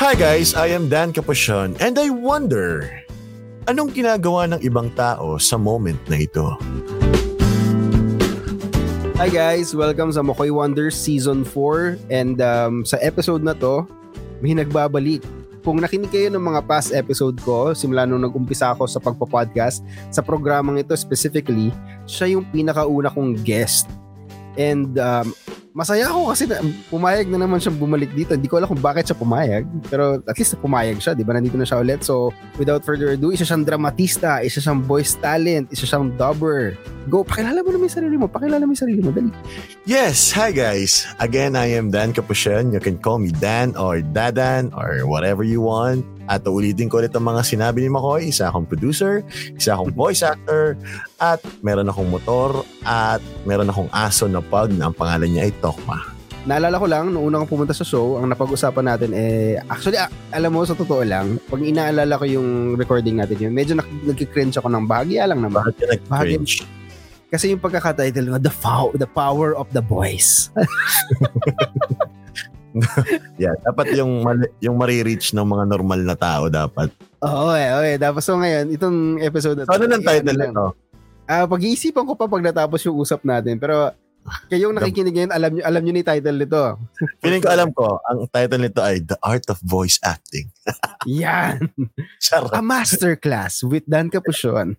Hi guys, I am Dan Capuchon and I wonder, anong ginagawa ng ibang tao sa moment na ito? Hi guys, welcome sa Mokoy Wonders Season 4 and um, sa episode na to, may nagbabalik. Kung nakinig kayo ng mga past episode ko, simula nung nag-umpisa ako sa pagpa-podcast, sa programang ito specifically, siya yung pinakauna kong guest. And um, masaya ako kasi na, pumayag na naman siyang bumalik dito. Hindi ko alam kung bakit siya pumayag. Pero at least pumayag siya, di ba? Nandito na siya ulit. So, without further ado, isa siyang dramatista, isa siyang voice talent, isa siyang dubber. Go, pakilala mo naman yung sarili mo. Pakilala mo yung sarili mo. Dali. Yes, hi guys. Again, I am Dan Capuchon. You can call me Dan or Dadan or whatever you want. At ulitin ko ulit ang mga sinabi ni Makoy. Isa akong producer, isa akong voice actor, at meron akong motor, at meron akong aso na pug na ang pangalan niya ay Tokma. Naalala ko lang, nung una kong pumunta sa show, ang napag-usapan natin eh, actually, a- alam mo, sa totoo lang, pag inaalala ko yung recording natin yun, medyo nagkikringe ako ng bahagya lang naman. Ka nag-cringe? Kasi yung pagkakatitle mo, The, the Power of the Boys. Yeah, dapat yung mali- yung marireach ng mga normal na tao dapat. Oo, eh, okay. Tapos so ngayon, itong episode na So, ano ng eh, title nito? Ah, pag-iisipan ko pa pag natapos yung usap natin. Pero kayong nakikinig ngayon, alam nyo, alam nyo ni title nito. Feeling ko alam ko, ang title nito ay The Art of Voice Acting. Yan. Charot. A masterclass with Dan Capuchon.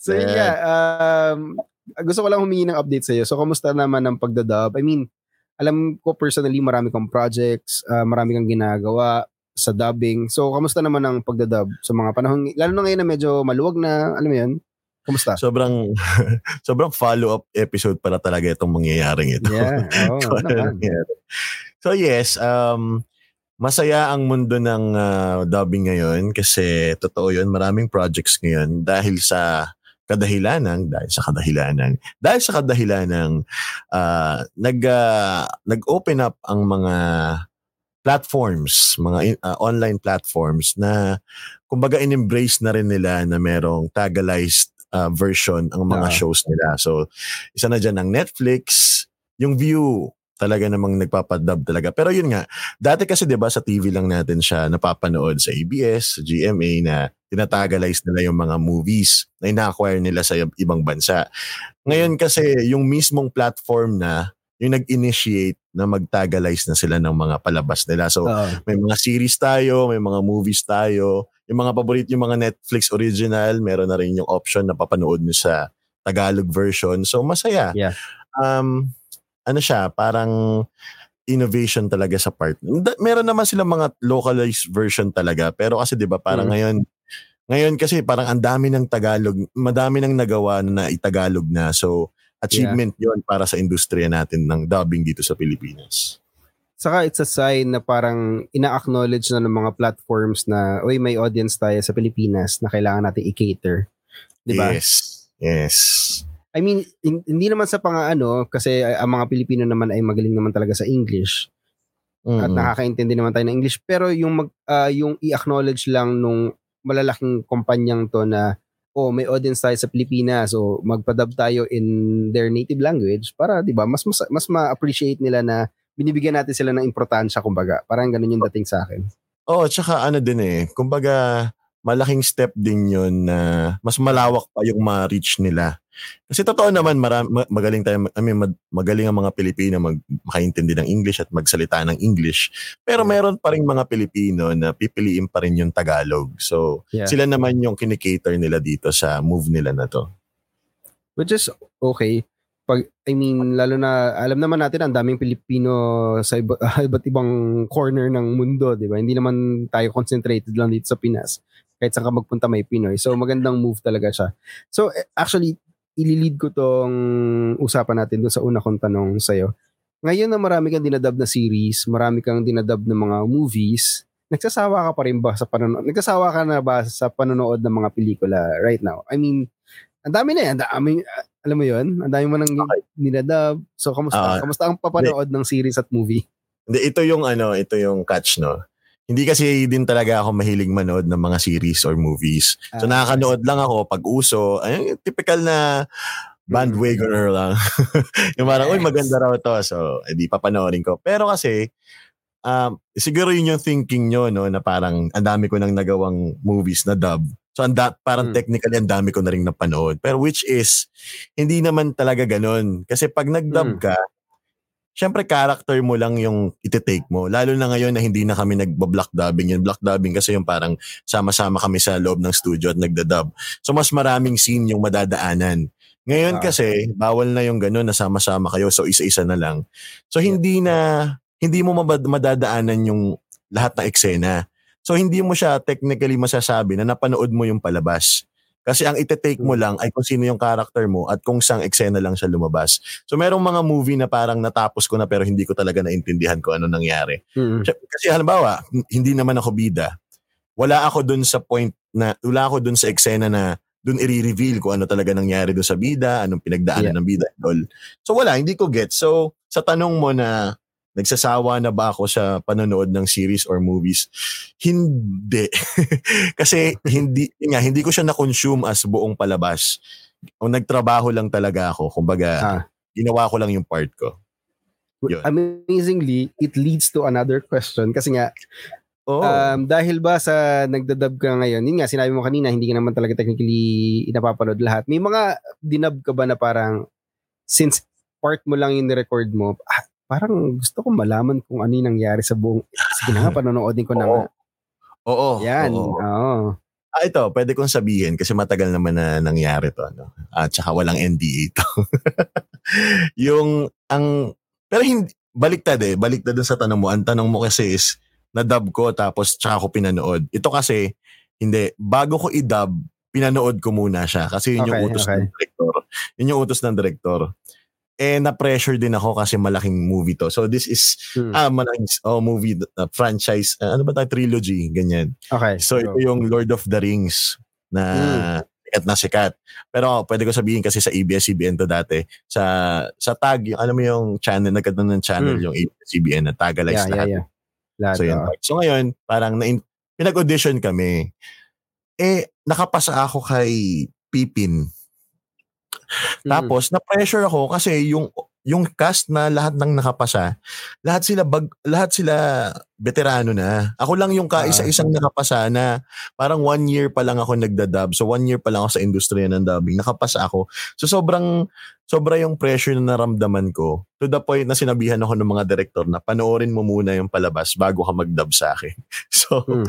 So yeah, um, gusto ko lang humingi ng update sa'yo. So, kamusta naman ang pagdadub? I mean, alam ko personally marami kang projects, ah, marami kang ginagawa sa dubbing. So, kamusta naman ang pagdadub sa mga panahon, lalo na ngayon na medyo maluwag na, alam mo yun? Kamusta? sobrang sobrang follow-up episode pala talaga itong mangyayaring ito. Yeah, nangyari. so yes, um, masaya ang mundo ng ah, dubbing ngayon kasi totoo yun, maraming projects ngayon dahil sa kadahilanang, dahil sa kadahilanang, dahil sa kadahilanang ah, nag, ah, nag-open up ang mga platforms, mga in- ah, online platforms na kumbaga in-embrace na rin nila na merong tagalized ah, version ang mga Ah. shows nila. So, isa na dyan ang Netflix, yung view talaga namang nagpapadub talaga. Pero yun nga, dati kasi 'di ba sa TV lang natin siya napapanood sa ABS, sa GMA na tinatagalize nila yung mga movies na ina-acquire nila sa ibang bansa. Ngayon kasi yung mismong platform na yung nag-initiate na magtagalize na sila ng mga palabas nila. So, Oo. may mga series tayo, may mga movies tayo. Yung mga paborito, yung mga Netflix original, meron na rin yung option na papanood nyo sa Tagalog version. So, masaya. Yeah. Um, ano siya, parang innovation talaga sa part. Meron naman silang mga localized version talaga. Pero kasi 'di ba parang Mm. ngayon ngayon kasi parang ang dami ng Tagalog, madami nang nagawa na itagalog na. So achievement 'yon para sa industriya natin ng dubbing dito sa Pilipinas. Saka it's a sign na parang ina-acknowledge na ng mga platforms na, uy, may audience tayo sa Pilipinas na kailangan natin i-cater. Di ba? Yes. Yes. I mean, hin- hindi naman sa pang-ano, kasi uh, ang mga Pilipino naman ay magaling naman talaga sa English at Mm-mm. nakakaintindi naman tayo ng English. Pero yung, mag, ah, yung i-acknowledge lang nung malalaking kumpanyang to na, oh, may audience tayo sa Pilipinas, o magpadub tayo in their native language para, di ba, mas, mas, mas ma-appreciate nila na binibigyan natin sila ng importansya, kumbaga. Parang ganun yung dating sa akin. Oo, tsaka ano din eh, kumbaga malaking step din yun na mas malawak pa yung ma-reach nila. Kasi totoo naman, maram, ma- magaling tayo, I mean, mag- magaling ang mga Pilipino mag, makaintindi ng English at magsalita ng English. Pero Yeah. meron pa rin mga Pilipino na pipiliin pa rin yung Tagalog. So, Yeah. sila naman yung kinikater nila dito sa move nila na to. Which is okay. Pag, I mean, lalo na, alam naman natin, ang daming Pilipino sa iba, iba't ibang corner ng mundo, di ba? Hindi naman tayo concentrated lang dito sa Pinas. Kahit saan ka magpunta may Pinoy. So, magandang move talaga siya. So, eh, actually, ililid ko tong usapan natin dun sa una kong tanong sa'yo. Ngayon na marami kang dinadub na series, marami kang dinadub na mga movies, nagsasawa ka pa rin ba sa panonood? Nagsasawa ka na ba sa panonood ng mga pelikula right now? I mean, ang dami na eh. Ang dami, alam mo yun? Ang dami mo nang Okay. So, kamusta? Ah, kamusta ang papanood ng series at movie? Hindi, ito yung ano, ito yung catch, no? Hindi kasi din talaga ako mahilig manood ng mga series or movies. So Ah, nakakanood lang ako pag uso. Ay, typical na bandwagoner lang. yung parang, uy, maganda raw to. So, edi papanoorin ko. Pero kasi, um, siguro yun yung thinking nyo, no, na parang ang dami ko nang nagawang movies na dub. So, ang da- parang Hmm. technically, ang dami ko na rin napanood. Pero which is, hindi naman talaga ganun. Kasi pag nag-dub Hmm. ka, syempre character mo lang yung iti-take mo. Lalo na ngayon na hindi na kami nagba-block dubbing. Yung block dubbing kasi yung parang sama-sama kami sa loob ng studio at nagda-dub. So mas maraming scene yung madadaanan. Ngayon Ah. kasi, bawal na yung gano'n na sama-sama kayo. So isa-isa na lang. So hindi na, hindi mo madadaanan yung lahat ng eksena. So hindi mo siya technically masasabi na napanood mo yung palabas. Kasi ang ite-take mo lang ay kung sino yung character mo at kung sang eksena lang siya lumabas. So merong mga movie na parang natapos ko na pero hindi ko talaga naintindihan kung ano nangyari. Mm. Siya- Kasi halimbawa, hindi naman ako bida. Wala ako dun sa point na, wala ako dun sa eksena na dun i-reveal kung ano talaga nangyari dun sa bida, anong pinagdaanan Yeah. ng bida and all. So wala, hindi ko get. So sa tanong mo na nagsasawa na ba ako sa panonood ng series or movies? Hindi. Kasi hindi, nga, hindi ko siya na-consume as buong palabas. O nagtrabaho lang talaga ako. Kumbaga, Ah. ginawa ko lang yung part ko. Yun. Amazingly, it leads to another question kasi nga Oo. um, dahil ba sa nagdadub ka ngayon, yun nga sinabi mo kanina hindi ka naman talaga technically napapanood lahat. May mga dinub ka ba na parang since part mo lang yung record mo, ah, parang gusto ko malaman kung ano yung nangyari sa buong sige na nga panonoodin ko na nga. Oo. Yan. oo. Oo. Ah, ito, pwede kong sabihin kasi matagal naman na nangyari to. No? At saka walang NDA to. yung, ang, pero hindi, baliktad eh. Baliktad dun sa tanong mo. Ang tanong mo kasi is, na-dub ko tapos tsaka ko pinanood. Ito kasi, hindi. Bago ko i-dub, pinanood ko muna siya. Kasi yun yung Okay, utos okay. ng director. Yun yung utos ng director. Eh, na-pressure din ako kasi malaking movie to. So, this is, Hmm. ah, malaking oh, movie, uh, franchise, uh, ano ba tayo, trilogy, ganyan. Okay. So ito yung Lord of the Rings na sikat na sikat. Pero pwede ko sabihin kasi sa ABS-CBN to dati. Sa sa tag, yung, alam mo yung channel, nagkaroon ng channel Mm. yung ABS-CBN na tagalize yeah, yeah, lahat. yeah. Lahat, So, yun. so ngayon, parang na pinag-audition kami. Eh, nakapasa ako kay Pipin. Mm. Tapos, na-pressure ako kasi yung yung cast na lahat ng nakapasa, lahat sila bag, lahat sila veterano na. Ako lang yung kaisa-isang nakapasa na parang one year pa lang ako nagda-dub. So one year pa lang ako sa industriya ng dubbing. Nakapasa ako. So sobrang sobra yung pressure na naramdaman ko to the point na sinabihan ako ng mga director na panoorin mo muna yung palabas bago ka mag-dub sa akin. So, Hmm.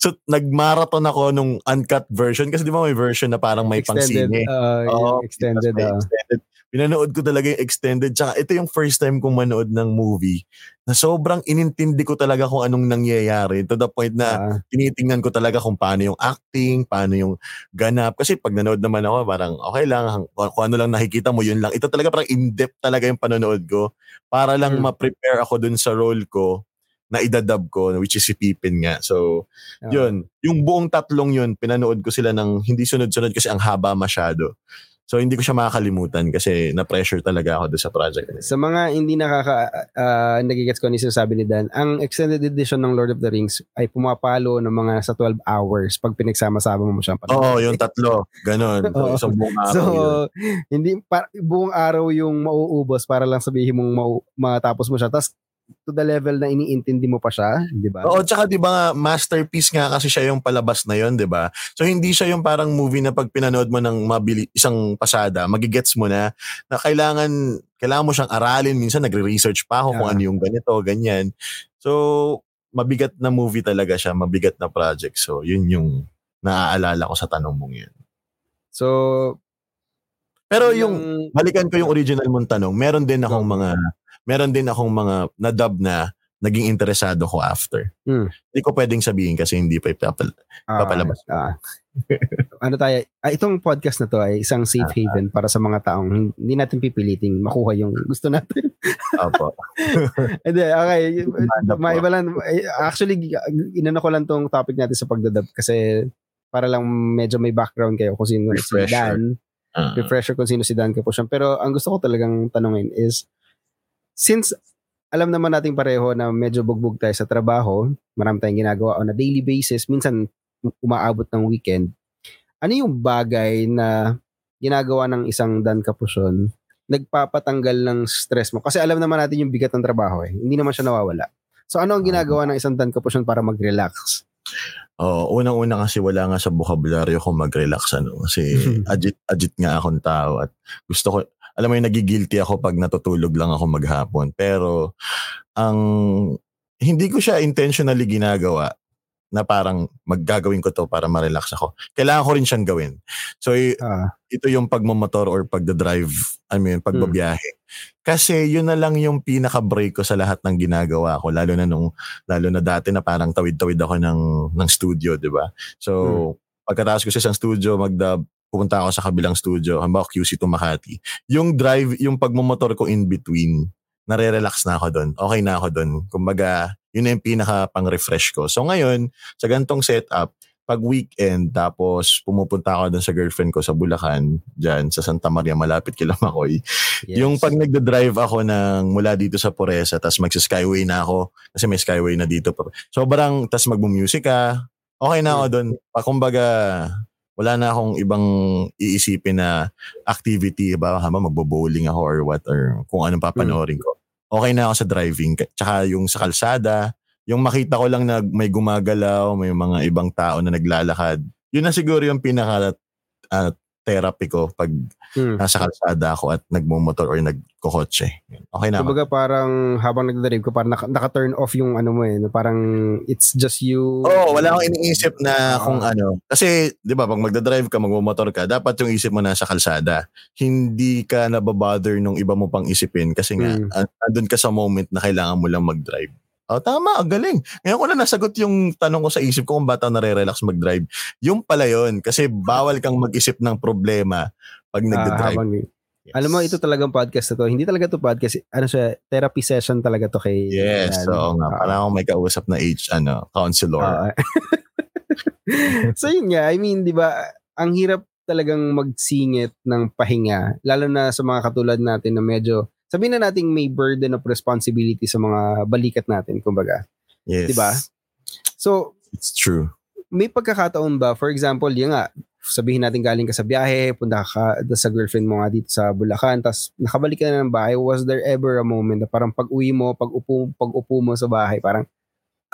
so nag-marathon ako nung uncut version kasi di ba may version na parang may extended, pang-sine. uh, Oo, yung extended, may uh, extended. Pinanood ko talaga yung extended. Tsaka ito yung first time kong manood ng movie na sobrang inintindi ko talaga kung anong nangyayari to the point na ah, tinitingnan ko talaga kung paano yung acting, paano yung ganap. Kasi pag nanood naman ako, parang okay lang, kung ano lang nakikita mo, yun lang. Ito talaga parang in-depth talaga yung panonood ko para lang Hmm. ma-prepare ako dun sa role ko na idadub ko, which is si Pipin nga. So, ah. yun. Yung buong tatlong yun, pinanood ko sila ng hindi sunod-sunod kasi ang haba masyado. So, hindi ko siya makakalimutan kasi na-pressure talaga ako doon sa project. Sa mga hindi nakaka uh, nagigets ko ni sinasabi ni Dan, ang extended edition ng Lord of the Rings ay pumapalo ng mga sa 12 hours pag pinagsama-sama mo siya. Oo, yung tatlo. Ganon. So, Oo. isang buong araw So, yun. hindi pa, buong araw yung mauubos para lang sabihin mong mau, matapos mo siya. Tapos to the level na iniintindi mo pa siya, di ba? Oo, tsaka di ba nga, masterpiece nga kasi siya yung palabas na yun, di ba? So, hindi siya yung parang movie na pag pinanood mo ng mabili, isang pasada, magigets mo na, na kailangan, kailangan mo siyang aralin. Minsan, nagre-research pa ako kung Ah. ano yung ganito, ganyan. So, mabigat na movie talaga siya, mabigat na project. So, yun yung naaalala ko sa tanong mong yun. So, Pero yung, balikan ko yung original mong tanong, meron din akong mga, meron din akong mga na-dub na naging interesado ko after. Hmm. Hindi ko pwedeng sabihin kasi hindi pa ipapal. ah, papalabas. ah. ano tayo, ah, itong podcast na to ay isang safe Ah, haven para sa mga taong hindi natin pipiliting makuha yung gusto natin. Opo. Hindi, okay. Po. Maiba lang. eh, Actually, inano ko lang tong topic natin sa pagdadab kasi para lang medyo may background kayo kung sino si Refresher. Dan. Ah. Refresher kung sino si Dan Capuchon. Pero ang gusto ko talagang tanungin is, since alam naman nating pareho na medyo bugbog tayo sa trabaho, marami tayong ginagawa on a daily basis, minsan umaabot ng weekend, ano yung bagay na ginagawa ng isang Dan Capuchon nagpapatanggal ng stress mo? Kasi alam naman natin yung bigat ng trabaho eh. Hindi naman siya nawawala. So ano ang ginagawa ng isang Dan Kapusyon para mag-relax? Oh, unang-una kasi wala nga sa vocabulary ko mag-relax ano kasi agit agit nga akong tao at gusto ko alam mo yung nagigilty ako pag natutulog lang ako maghapon pero ang hindi ko siya intentionally ginagawa na parang maggagawin ko to para ma-relax ako. Kailangan ko rin siyang gawin. So, uh, ito yung pagmamotor or pagdadrive, I mean, pagbabiyahe. Hmm. Kasi yun na lang yung pinaka-break ko sa lahat ng ginagawa ko, lalo na nung, lalo na dati na parang tawid-tawid ako ng, ng studio, di ba? So, hmm. pagkatapos ko sa isang studio, magdab, pupunta ako sa kabilang studio, halimbawa QC to Makati. Yung drive, yung pagmamotor ko in between, nare-relax na ako doon. Okay na ako doon. Kumbaga, yun yung pinaka pang-refresh ko. So ngayon, sa gantong setup, pag weekend, tapos pumupunta ako doon sa girlfriend ko sa Bulacan, dyan sa Santa Maria, malapit kila Makoy. Yes. Yung pag nagda-drive ako ng mula dito sa Poresa, tapos magsa-skyway na ako, kasi may skyway na dito. Sobrang, tapos magmu-music ka, okay na ako doon. Kumbaga, wala na akong ibang iisipin na activity, ba, hama magbo-bowling ako or what, or kung anong papanoorin ko okay na ako sa driving. Tsaka yung sa kalsada, yung makita ko lang na may gumagalaw, may mga ibang tao na naglalakad. Yun na siguro yung pinaka uh, therapy ko pag hmm. nasa kalsada ako at nagmumotor or nagkokotse. Okay na. Kumbaga parang habang nagdadrive ko parang naka, naka-turn off yung ano mo eh. Parang it's just you. Oh, wala akong iniisip na kung ano. Kasi 'di ba pag magdadrive ka, magmumotor ka, dapat yung isip mo nasa kalsada. Hindi ka nababother nung iba mo pang isipin kasi nga hmm. andun ka sa moment na kailangan mo lang mag-drive. Oh, tama, ang galing. Ngayon ko na nasagot yung tanong ko sa isip ko kung ba't nare-relax mag-drive. Yung pala yun, kasi bawal kang mag-isip ng problema pag nagde-drive. Uh, yes. Alam mo, ito talagang podcast na to. Hindi talaga to podcast. Ano siya, therapy session talaga to kay... Yes, so nga. Uh, parang akong may kausap na age, ano, counselor. Uh, so yun nga, I mean, di ba, ang hirap talagang magsingit ng pahinga, lalo na sa mga katulad natin na medyo sabihin na nating may burden of responsibility sa mga balikat natin, kumbaga. Yes. 'Di ba? So, it's true. May pagkakataon ba, for example, yung nga, sabihin natin galing ka sa biyahe, punta ka sa girlfriend mo nga dito sa Bulacan, tapos nakabalik ka na ng bahay, was there ever a moment na parang pag uwi mo, pag upo, pag upo mo sa bahay, parang,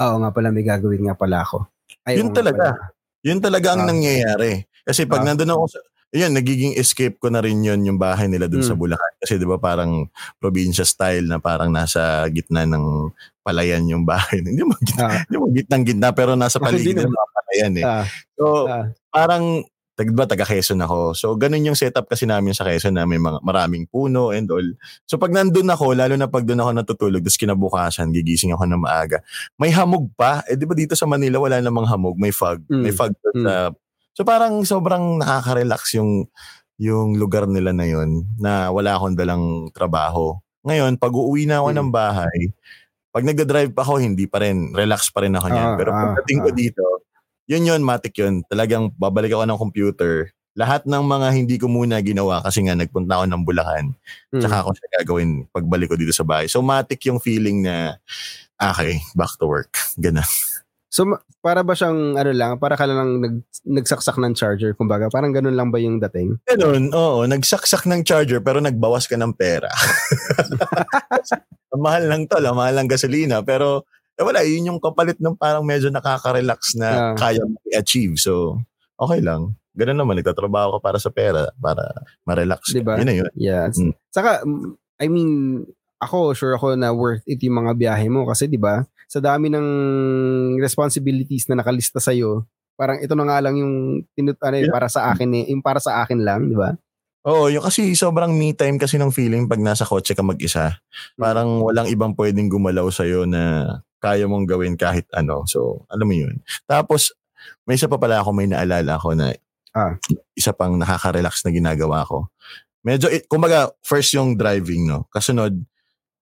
oo nga pala, may gagawin nga pala ako. Ayaw yun talaga. Pala. Yun talaga ang uh, nangyayari. Kasi pag uh, nandun ako sa, Ayan, nagiging escape ko na rin yun yung bahay nila dun mm. sa hmm. Bulacan. Kasi di ba parang probinsya style na parang nasa gitna ng palayan yung bahay. hindi mo gitna, ah. hindi mo gitnang gitna pero nasa paligid ng mga palayan eh. Ah. So, ah. parang ba taga Quezon ako. So ganun yung setup kasi namin sa Quezon na may mga maraming puno and all. So pag nandun ako, lalo na pag doon ako natutulog, tapos kinabukasan, gigising ako na maaga. May hamog pa. Eh di ba dito sa Manila wala namang hamog, may fog. Mm. May fog mm. sa So parang sobrang nakaka-relax yung yung lugar nila na yun na wala akong dalang trabaho. Ngayon, pag uuwi na ako hmm. ng bahay, pag nagda-drive pa ako, hindi pa rin, relax pa rin ako niyan. Ah, Pero ah, pagdating ah, ko dito, yun yun, matik yun. Talagang babalik ako ng computer. Lahat ng mga hindi ko muna ginawa kasi nga nagpunta ako ng Bulacan. Hmm. Tsaka ako siya gagawin pagbalik ko dito sa bahay. So matik yung feeling na, okay, back to work. Ganun. So para ba siyang ano lang, para ka lang nag, nagsaksak ng charger kumbaga, parang ganun lang ba yung dating? Ganun, oo, nagsaksak ng charger pero nagbawas ka ng pera. mahal lang to, mahal lang gasolina pero eh, wala, yun yung kapalit ng parang medyo nakaka-relax na uh, kaya mo i-achieve. So, okay lang. Ganun naman, nagtatrabaho ka para sa pera, para ma-relax. Diba? Yun na yun. Yeah. Mm. Saka, I mean, ako, sure ako na worth it yung mga biyahe mo kasi 'di ba? sa dami ng responsibilities na nakalista sa iyo, parang ito na nga lang yung tinut ano, yeah. para sa akin eh, yung para sa akin lang, di ba? Oo, yung kasi sobrang me time kasi ng feeling pag nasa kotse ka mag-isa. Parang hmm. walang ibang pwedeng gumalaw sa iyo na kaya mong gawin kahit ano. So, alam mo yun. Tapos, may isa pa pala ako, may naalala ako na ah. isa pang nakaka-relax na ginagawa ko. Medyo, kumbaga, first yung driving, no? Kasunod,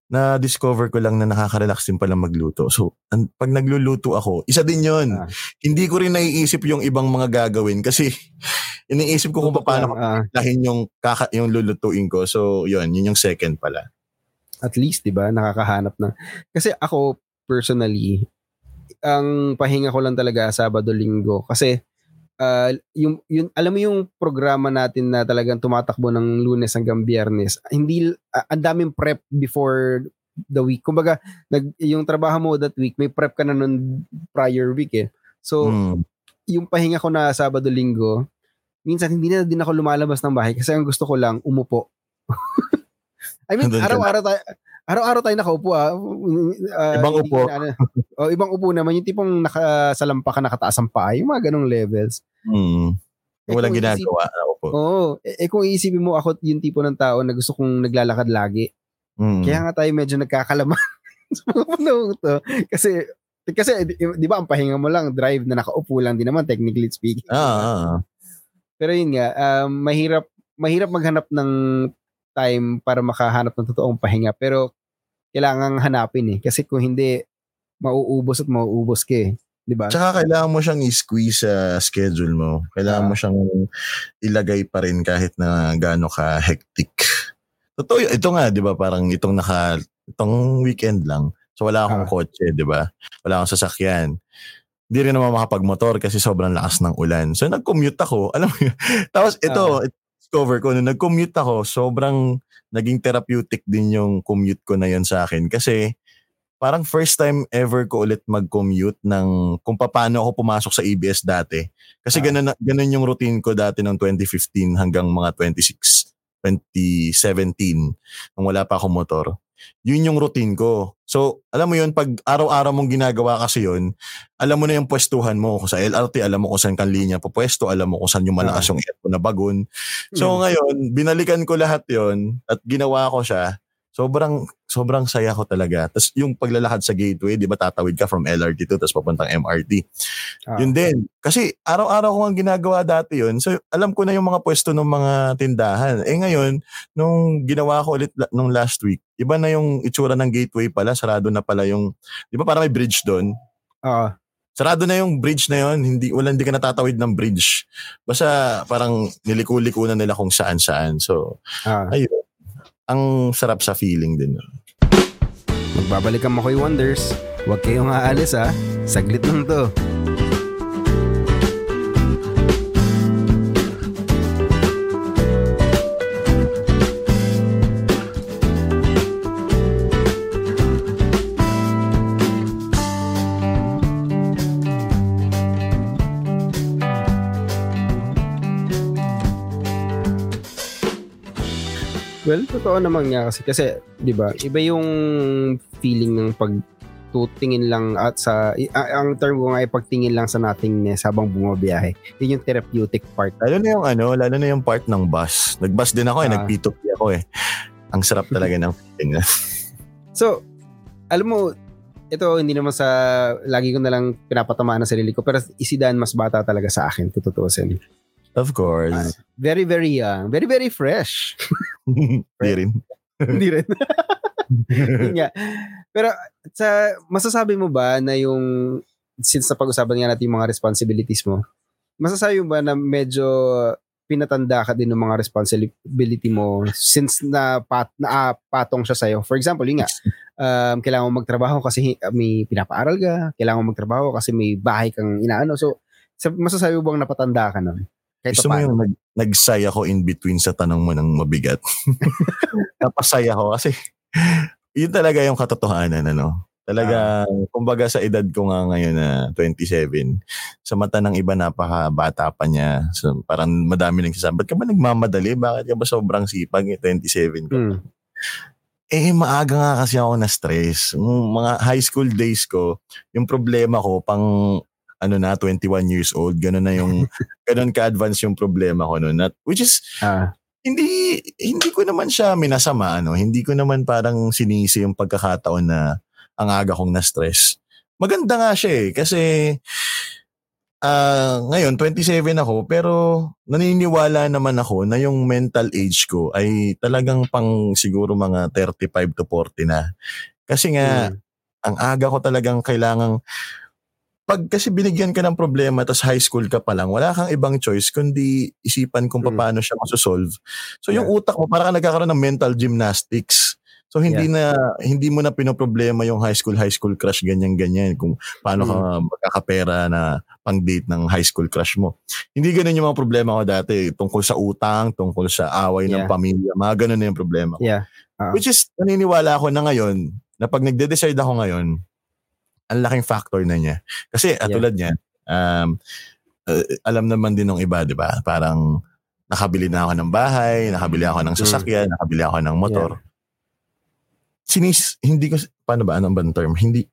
na-discover ko lang na nakaka-relax din pala magluto. So, an- pag nagluluto ako, isa din yon ah. Hindi ko rin naiisip yung ibang mga gagawin kasi iniisip ko kung paano ah. lahin yung, kaka- yung lulutuin ko. So, yun, yun yung second pala. At least, di ba, nakakahanap na. Kasi ako, personally, ang pahinga ko lang talaga Sabado, Linggo. Kasi uh, yung, yung, alam mo yung programa natin na talagang tumatakbo ng lunes hanggang biyernes, hindi, uh, ang daming prep before the week. Kumbaga, nag, yung trabaho mo that week, may prep ka na nun prior week eh. So, Mm. yung pahinga ko na Sabado Linggo, minsan hindi na din ako lumalabas ng bahay kasi ang gusto ko lang umupo. I mean, araw-araw tayo araw-araw tayo nakaupo ah. Ah, Ibang upo. ano. oh, ibang upo naman yung tipong nakasalampa ka nakataas ang paa, yung mga ganong levels. Mm. Eh, Walang ginagawa. Po. Oo. eh, eh, kung iisipin mo ako yung tipo ng tao na gusto kong naglalakad lagi. Mm. Kaya nga tayo medyo nagkakalaman sa mga panahon to. Kasi kasi di, di ba ang pahinga mo lang drive na nakaupo lang din naman technically speaking. Ah, ah, ah. Pero yun nga, um, mahirap mahirap maghanap ng time para makahanap ng totoong pahinga. Pero kailangan hanapin eh. Kasi kung hindi, mauubos at mauubos ka eh. Di ba? Tsaka kailangan mo siyang i-squeeze sa schedule mo. Kailangan Ah. mo siyang ilagay pa rin kahit na gaano ka hectic. Totoo, ito nga, di ba, parang itong naka, itong weekend lang. So wala akong Ah. kotse, di ba? Wala akong sasakyan. Hindi rin naman makapagmotor kasi sobrang lakas ng ulan. So nag-commute ako. Alam mo yun? Tapos ito, discover ko, nung nag-commute ako, sobrang naging therapeutic din yung commute ko na yun sa akin. Kasi parang first time ever ko ulit mag-commute ng kung paano ako pumasok sa ABS dati. Kasi Ah. ganun, ganun yung routine ko dati ng 2015 hanggang mga 26, 2017 nung wala pa akong motor. Yun yung routine ko. So, alam mo yun, pag araw-araw mong ginagawa kasi yun, alam mo na yung pwestuhan mo. Kung sa LRT, alam mo kung saan kang linya pupwesto, alam mo kung saan yung malakas yung aircon na bagon. So Hmm. ngayon, binalikan ko lahat yon at ginawa ko siya. Sobrang sobrang saya ko talaga. Tapos yung paglalakad sa gateway, 'di ba tatawid ka from LRT to tapos papuntang MRT. Ah. Yun din. Kasi araw-araw ko ang ginagawa dati yun. So alam ko na yung mga pwesto ng mga tindahan. Eh ngayon, nung ginawa ko ulit nung last week, iba na yung itsura ng gateway pala, sarado na pala yung 'di ba parang may bridge doon? Oo. Sarado na yung bridge na yon, hindi wala hindi ka natatawid ng bridge. Basta parang niliko-liko na nila kung saan-saan. So, Ah. ayun. Ang sarap sa feeling din. Magbabalik ang Makoy Wonders. Huwag kayong aalis ha. Saglit lang to. Well, totoo naman nga kasi kasi 'di ba? Iba yung feeling ng pag tutingin lang at sa ang term ko nga ay pagtingin lang sa nothingness habang bumabiyahe. Yun yung therapeutic part. Lalo na yung ano, lalo na yung part ng bus. Nag-bus din ako eh, Ah. nag-P2P ako eh. Ang sarap talaga ng feeling. So, alam mo, ito hindi naman sa lagi ko na lang pinapatamaan ng sarili ko pero si Dan mas bata talaga sa akin kung tutuusin. of course. Very very young, very very fresh. Di rin. Hindi rin. Yun nga. Pero sa masasabi mo ba na yung since napag-usapan nga natin yung mga responsibilities mo, masasabi mo ba na medyo pinatanda ka din ng mga responsibility mo since na, pat, na ah, patong siya sa'yo? For example, yun nga, um, kailangan mo magtrabaho kasi may pinapaaral ka, kailangan mo magtrabaho kasi may bahay kang inaano. So, sa- masasabi mo bang napatanda ka nun? Kahit Gusto mo paano? yung nag, nagsaya ko in between sa tanong mo ng mabigat. Napasaya ko kasi yun talaga yung katotohanan, ano. Talaga, kumbaga sa edad ko nga ngayon na 27, sa mata ng iba napakabata pa niya. So, parang madami nang sasabi, ba't ka ba nagmamadali? Bakit ka ba sobrang sipag? Eh, 27 ka. Hmm. Eh, maaga nga kasi ako na-stress. Mga high school days ko, yung problema ko, pang ano na, 21 years old, ganun na yung, ganun ka-advance yung problema ko noon. At, which is, Ah, hindi, hindi ko naman siya minasama, ano. Hindi ko naman parang sinisi yung pagkakataon na ang aga kong na-stress. Maganda nga siya eh, kasi, ah ngayon, 27 ako, pero naniniwala naman ako na yung mental age ko ay talagang pang siguro mga 35 to 40 na. Kasi nga, hmm. ang aga ko talagang kailangang pag kasi binigyan ka ng problema tapos high school ka pa lang, wala kang ibang choice kundi isipan kung Mm. paano siya masosolve. So yung utak mo, parang nagkakaroon ng mental gymnastics. So hindi na hindi mo na pinoproblema yung high school high school crush ganyan ganyan kung paano ka magkakapera na pang date ng high school crush mo. Hindi ganun yung mga problema ko dati tungkol sa utang, tungkol sa away ng Yeah. pamilya, mga ganun na yung problema ko. Yeah. Ah. Which is naniniwala ako na ngayon na pag nagde-decide ako ngayon, ang laking factor na niya. Kasi atulad niya, um, uh, alam naman din ng iba, di ba? Parang nakabili na ako ng bahay, nakabili ako ng sasakyan, mm. nakabili ako ng motor. Yeah. Sinis, hindi ko, paano ba, anong ba term? Hindi,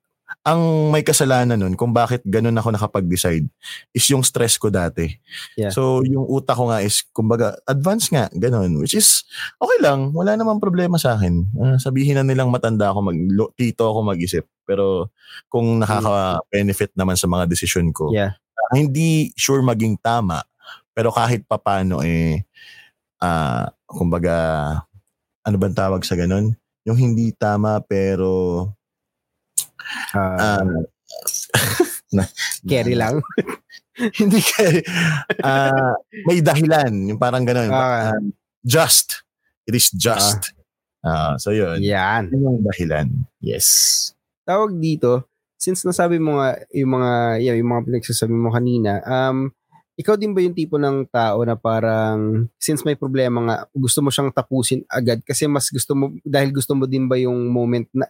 ang may kasalanan nun kung bakit ganun ako nakapag-decide is yung stress ko dati. Yeah. So, yung utak ko nga is, kumbaga, advance nga, ganun. Which is, okay lang. Wala namang problema sa akin. Uh, sabihin na nilang matanda ako, mag, tito ako mag-isip. Pero, kung nakaka-benefit naman sa mga desisyon ko, yeah. uh, hindi sure maging tama. Pero kahit papano, eh, uh, kumbaga, ano bang tawag sa ganun? Yung hindi tama pero Uh, uh, carry lang. hindi carry. Uh, may dahilan. Yung parang ganun. Uh, uh, just. It is just. Uh, uh, so yun. Yan. Yun yung dahilan. Yes. Tawag dito, since nasabi mo nga yung mga, yeah, yung mga pinagsasabi mo kanina, um, ikaw din ba yung tipo ng tao na parang since may problema nga gusto mo siyang tapusin agad kasi mas gusto mo dahil gusto mo din ba yung moment na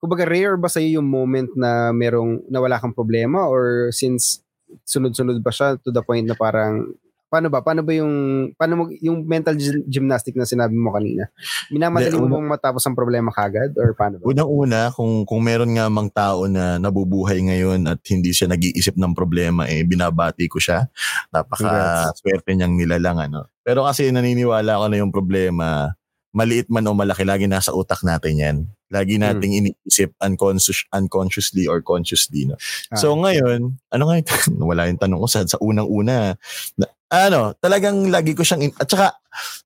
kumbaga rare ba sa yung moment na merong nawala kang problema or since sunod-sunod ba siya to the point na parang paano ba? Paano ba yung paano mo yung mental gymnastic na sinabi mo kanina? Minamadali mo bang matapos ang problema kagad or paano ba? Unang-una kung kung meron nga mang tao na nabubuhay ngayon at hindi siya nag-iisip ng problema eh binabati ko siya. Napaka swerte niyang nilalang ano. Pero kasi naniniwala ako na yung problema maliit man o malaki lagi nasa utak natin yan Lagi hmm. nating hmm. iniisip unconscious, unconsciously or consciously. No? Ah. So ngayon, ano nga ito? Wala yung tanong ko sa, sa unang-una. Na, ano, talagang lagi ko siyang, in- at saka,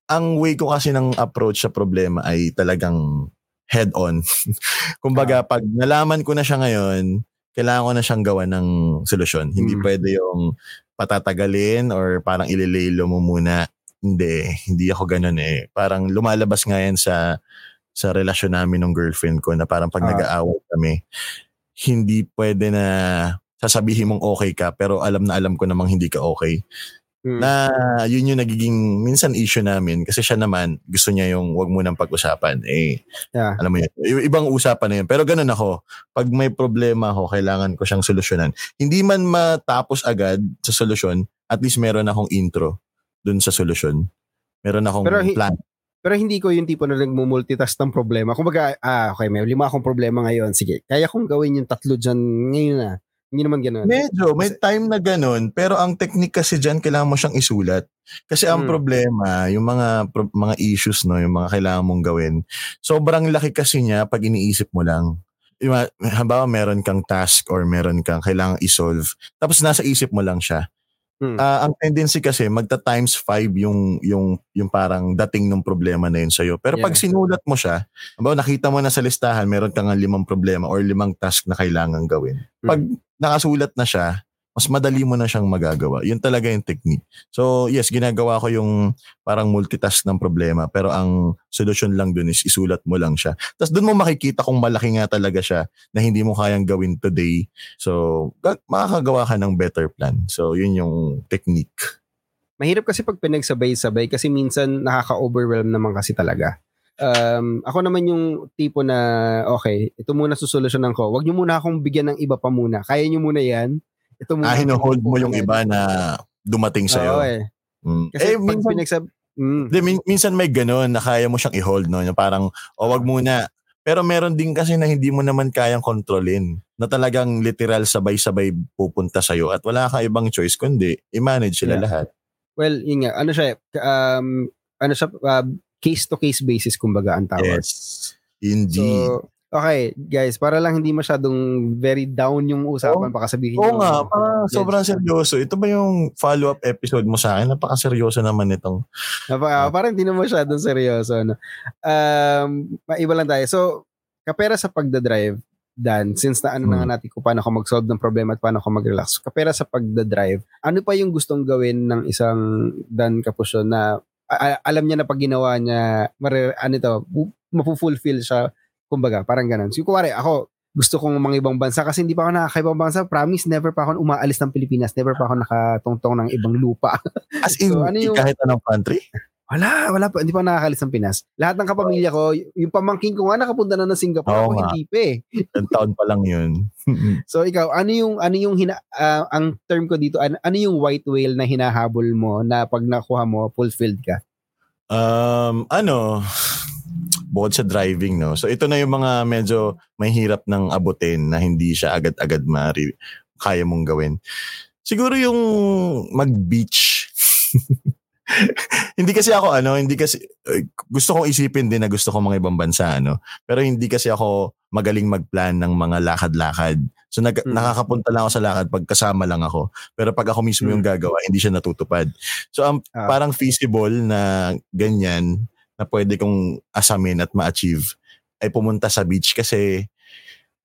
ang way ko kasi ng approach sa problema ay talagang head-on. Kumbaga, ah. pag nalaman ko na siya ngayon, kailangan ko na siyang gawa ng solusyon. Hindi hmm. pwede yung patatagalin or parang ililelo mo muna. Hindi, hindi ako ganun eh. Parang lumalabas nga yan sa sa relasyon namin ng girlfriend ko na parang pag uh, nag-aaway kami, hindi pwede na sasabihin mong okay ka pero alam na alam ko namang hindi ka okay. Hmm. Na yun yung nagiging minsan issue namin kasi siya naman gusto niya yung wag mo nang pag-usapan. Eh, yeah. alam mo yun. Ibang usapan na yun. Pero ganun ako. Pag may problema ako, kailangan ko siyang solusyonan. Hindi man matapos agad sa solusyon, at least meron akong intro dun sa solusyon. Meron akong Pero, plan. Pero hindi ko yung tipo na nagmumultitask ng problema. Kung baga, ah, okay, may lima akong problema ngayon. Sige, kaya kong gawin yung tatlo dyan ngayon na. Hindi naman ganoon. Medyo, may time na ganoon. Pero ang technique kasi dyan, kailangan mo siyang isulat. Kasi ang hmm. problema, yung mga pro, mga issues, no, yung mga kailangan mong gawin, sobrang laki kasi niya pag iniisip mo lang. Yung, halimbawa, meron kang task or meron kang kailangang isolve. Tapos nasa isip mo lang siya. Hmm. Uh, ang tendency kasi magta times 5 yung yung yung parang dating ng problema na yun sa iyo. Pero yeah. pag sinulat mo siya, ba nakita mo na sa listahan meron kang limang problema or limang task na kailangan gawin. Hmm. Pag nakasulat na siya, mas madali mo na siyang magagawa. Yun talaga yung technique. So, yes, ginagawa ko yung parang multitask ng problema, pero ang solution lang dun is isulat mo lang siya. Tapos dun mo makikita kung malaki nga talaga siya na hindi mo kayang gawin today. So, makakagawa ka ng better plan. So, yun yung technique. Mahirap kasi pag pinagsabay-sabay kasi minsan nakaka-overwhelm naman kasi talaga. Um, ako naman yung tipo na, okay, ito muna susolusyonan ko. Huwag nyo muna akong bigyan ng iba pa muna. Kaya nyo muna yan ito mo. Ah, hinohold mo yung iba na dumating sa'yo. Oo eh. Mm. Kasi eh, minsan, pinagsab... Mm. De, min- minsan may gano'n na kaya mo siyang i-hold, no? Yung parang, o oh, wag muna. Pero meron din kasi na hindi mo naman kayang kontrolin. Na talagang literal sabay-sabay pupunta sa'yo at wala kang ibang choice kundi i-manage sila yeah. lahat. Well, yun nga. Ano siya, um, ano siya, uh, case-to-case basis kumbaga ang tawag. Yes. Indeed. So, Okay, guys, para lang hindi masyadong very down yung usapan, oh, baka sabihin Oo nga, parang sobrang seryoso. Ito ba yung follow-up episode mo sa akin? Napaka-seryoso naman itong. Napaka, uh, parang hindi na masyadong seryoso. No? Um, maiba lang tayo. So, kapera sa pagdadrive, Dan, since na ano hmm. na nga natin kung paano ako mag-solve ng problema at paano ako mag-relax. Kapera sa pagdadrive, ano pa yung gustong gawin ng isang Dan Capusyo na a- alam niya na pag ginawa niya, mare, ano ito, mapufulfill siya Kumbaga, parang ganun. So, kuwari, ako, gusto kong mga ibang bansa kasi hindi pa ako nakakaibang bansa. Promise, never pa ako umaalis ng Pilipinas. Never pa ako nakatungtong ng ibang lupa. As in, so, ano yung, kahit anong country? Wala, wala pa. Hindi pa nakakalis ng Pinas. Lahat ng kapamilya ko, yung pamangking ko nga nakapunta na ng Singapore. Oo ako nga. hindi pa eh. Ilang taon pa lang yun. So ikaw, ano yung ano yung hina, ah, ang term ko dito, ano, ano yung white whale na hinahabol mo na pag nakuha mo, fulfilled ka? um, ano, bukod sa driving, no? So ito na yung mga medyo mahirap ng abutin na hindi siya agad-agad mari kaya mong gawin. Siguro yung mag-beach. hindi kasi ako ano, hindi kasi eh, gusto kong isipin din na gusto ko mga ibang bansa ano. Pero hindi kasi ako magaling magplan ng mga lakad-lakad. So nag, Mm. nakakapunta lang ako sa lakad pag kasama lang ako. Pero pag ako mismo yung gagawa, hindi siya natutupad. So ang Ah. parang feasible na ganyan na pwede kong asamin at ma-achieve ay pumunta sa beach kasi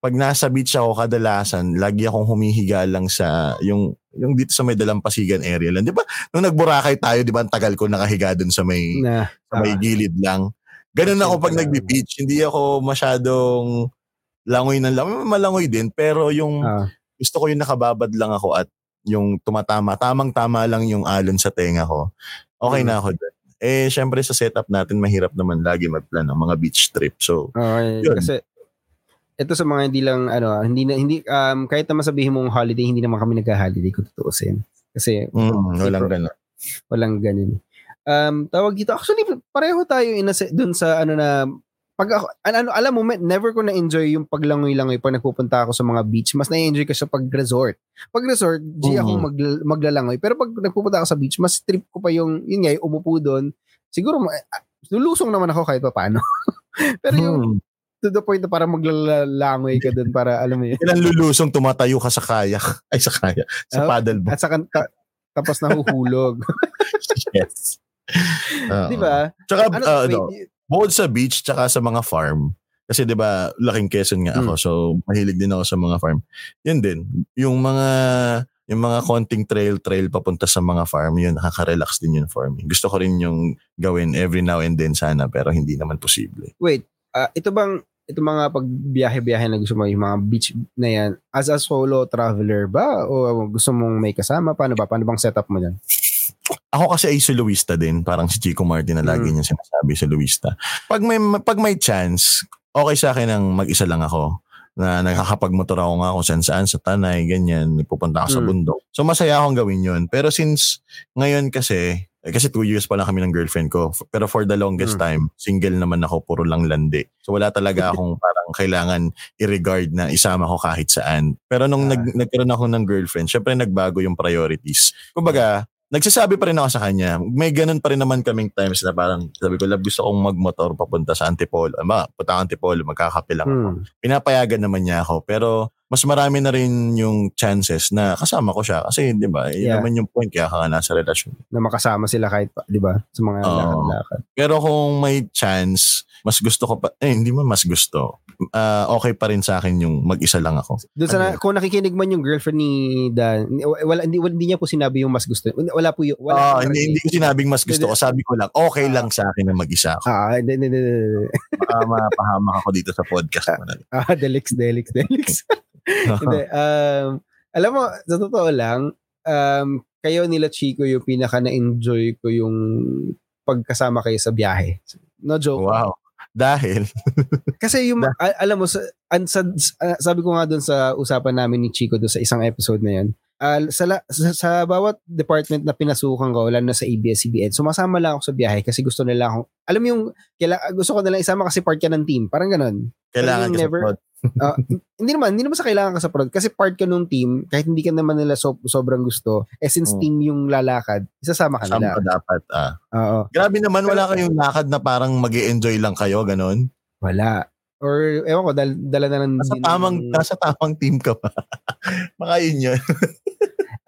pag nasa beach ako kadalasan, lagi akong humihiga lang sa yung yung dito sa may dalampasigan area lang. 'Di ba? Nung nagburakay tayo, 'di ba, ang tagal ko nakahiga dun sa may Na, sa may gilid lang. Ganun ako pag nagbi-beach. Hindi ako masyadong langoy ng langoy. Malangoy din, pero yung ah, gusto ko yung nakababad lang ako at yung tumatama, tamang-tama lang yung alon sa tenga ko. Okay Mm. na ako dun. Eh, syempre sa setup natin, mahirap naman lagi magplan ng mga beach trip. So, okay. Yun. Kasi ito sa mga hindi lang ano, hindi na hindi um kahit naman sabihin mong holiday, hindi naman kami nagha-holiday kung tutuusin. Kasi mm, walang ganun. walang ganun. Um, tawag dito, actually, pareho tayo in a dun sa ano na, pag ako, an- ano, alam mo, never ko na-enjoy yung paglangoy-langoy pag nagpupunta ako sa mga beach. Mas na-enjoy ko sa pag-resort. Pag resort, G Mhm. akong magl- maglalangoy. Pero pag nagpupunta ako sa beach, mas trip ko pa yung, yun nga, yung umupo doon. Siguro, lulusong naman ako kahit pa paano. Pero yung Hmm. to the point na parang maglalangoy ka doon para, alam mo yun. Ilang lulusong tumatayo ka sa kayak. Ay, sa kayak. Sa Oh, paddleboard. At saka, ta- tapos nahuhulog. yes. Oo. Di ba? Tsaka, Ano, uh, wait, ano, bukod sa beach tsaka sa mga farm, kasi 'di ba, laking Quezon nga ako, so mahilig din ako sa mga farm. Yun din, yung mga yung mga konting trail trail papunta sa mga farm, yun nakaka-relax din yun for me. Gusto ko rin yung gawin every now and then sana pero hindi naman posible. wait, ah, ito bang ito mga pagbiyahe-biyahe na gusto mo, yung mga beach na yan, as a solo traveler ba? O gusto mong may kasama? Paano ba? Paano bang setup mo dyan? Ako kasi ay soloista din, parang si Chico Martin na lagi Mm. niya sinasabi soloista. Pag may pag may chance, okay sa akin ang mag-isa lang ako na nakakapagmotor ako nga kung saan saan sa Tanay, ganyan, nagpupunta ako sa Mm. bundok. So masaya akong gawin yun. Pero since ngayon kasi, eh, kasi two years pa lang kami ng girlfriend ko. Pero for the longest Mm. time, single naman ako, puro lang landi. So wala talaga akong parang kailangan i-regard na isama ko kahit saan. Pero nung Ah. nag, nagkaroon ako ng girlfriend, syempre nagbago yung priorities. Kumbaga, nagsasabi pa rin ako sa kanya. May ganun pa rin naman kaming times na parang sabi ko, love, gusto kong magmotor papunta sa Antipolo. Ama, punta ka Antipolo, magkakape lang ako. Hmm. Pinapayagan naman niya ako. Pero mas marami na rin yung chances na kasama ko siya. Kasi, di ba, yun Yeah. naman yung point kaya ka nga nasa relasyon. Na makasama sila kahit pa, di ba? Sa mga Oo. lakad-lakad. Pero kung may chance, mas gusto ko pa, eh, hindi man mas gusto. Ah, okay pa rin sa akin yung mag-isa lang ako. Doon sa, Ano kung nakikinig man yung girlfriend ni Dan, wala, hindi, hindi niya po sinabi yung mas gusto. Wala po yung, wala. Ah, hindi, hindi ko sinabing mas gusto ko. Sabi ko lang, okay lang sa akin na mag-isa ako. Ah, hindi, hindi, hindi, hindi. Baka mapahamak ako dito sa podcast. Ah, Delix, Delix, Delix. Hindi. Um, alam mo, sa totoo lang, um, kayo nila Chico yung pinaka na-enjoy ko yung pagkasama kayo sa biyahe. No joke. wow. Dahil, Kasi yung, al- alam mo, sa, an, sa, sa- sabi ko nga doon sa usapan namin ni Chico doon sa isang episode na yan, al- sa, la- sa, sa bawat department na pinasukan ko, lalo na sa ABS-CBN, sumasama lang ako sa biyahe kasi gusto nila akong, alam mo yung, kaila, gusto ko nilang isama kasi part ka ng team. Parang ganon. kailangan yung ka never- sa Ah, hindi naman, hindi naman sa kailangan ka sa prod. Kasi part ka nung team, kahit hindi ka naman nila so, sobrang gusto, eh since Mm. team yung lalakad, isasama ka nila. ka dapat. Ah. Oo. Grabe naman, wala kayong lakad na parang mag enjoy lang kayo, ganun. Wala. Or, ewan ko, dal, dala na lang Nasa din- tamang, nasa tamang team ka pa. Baka yun yun.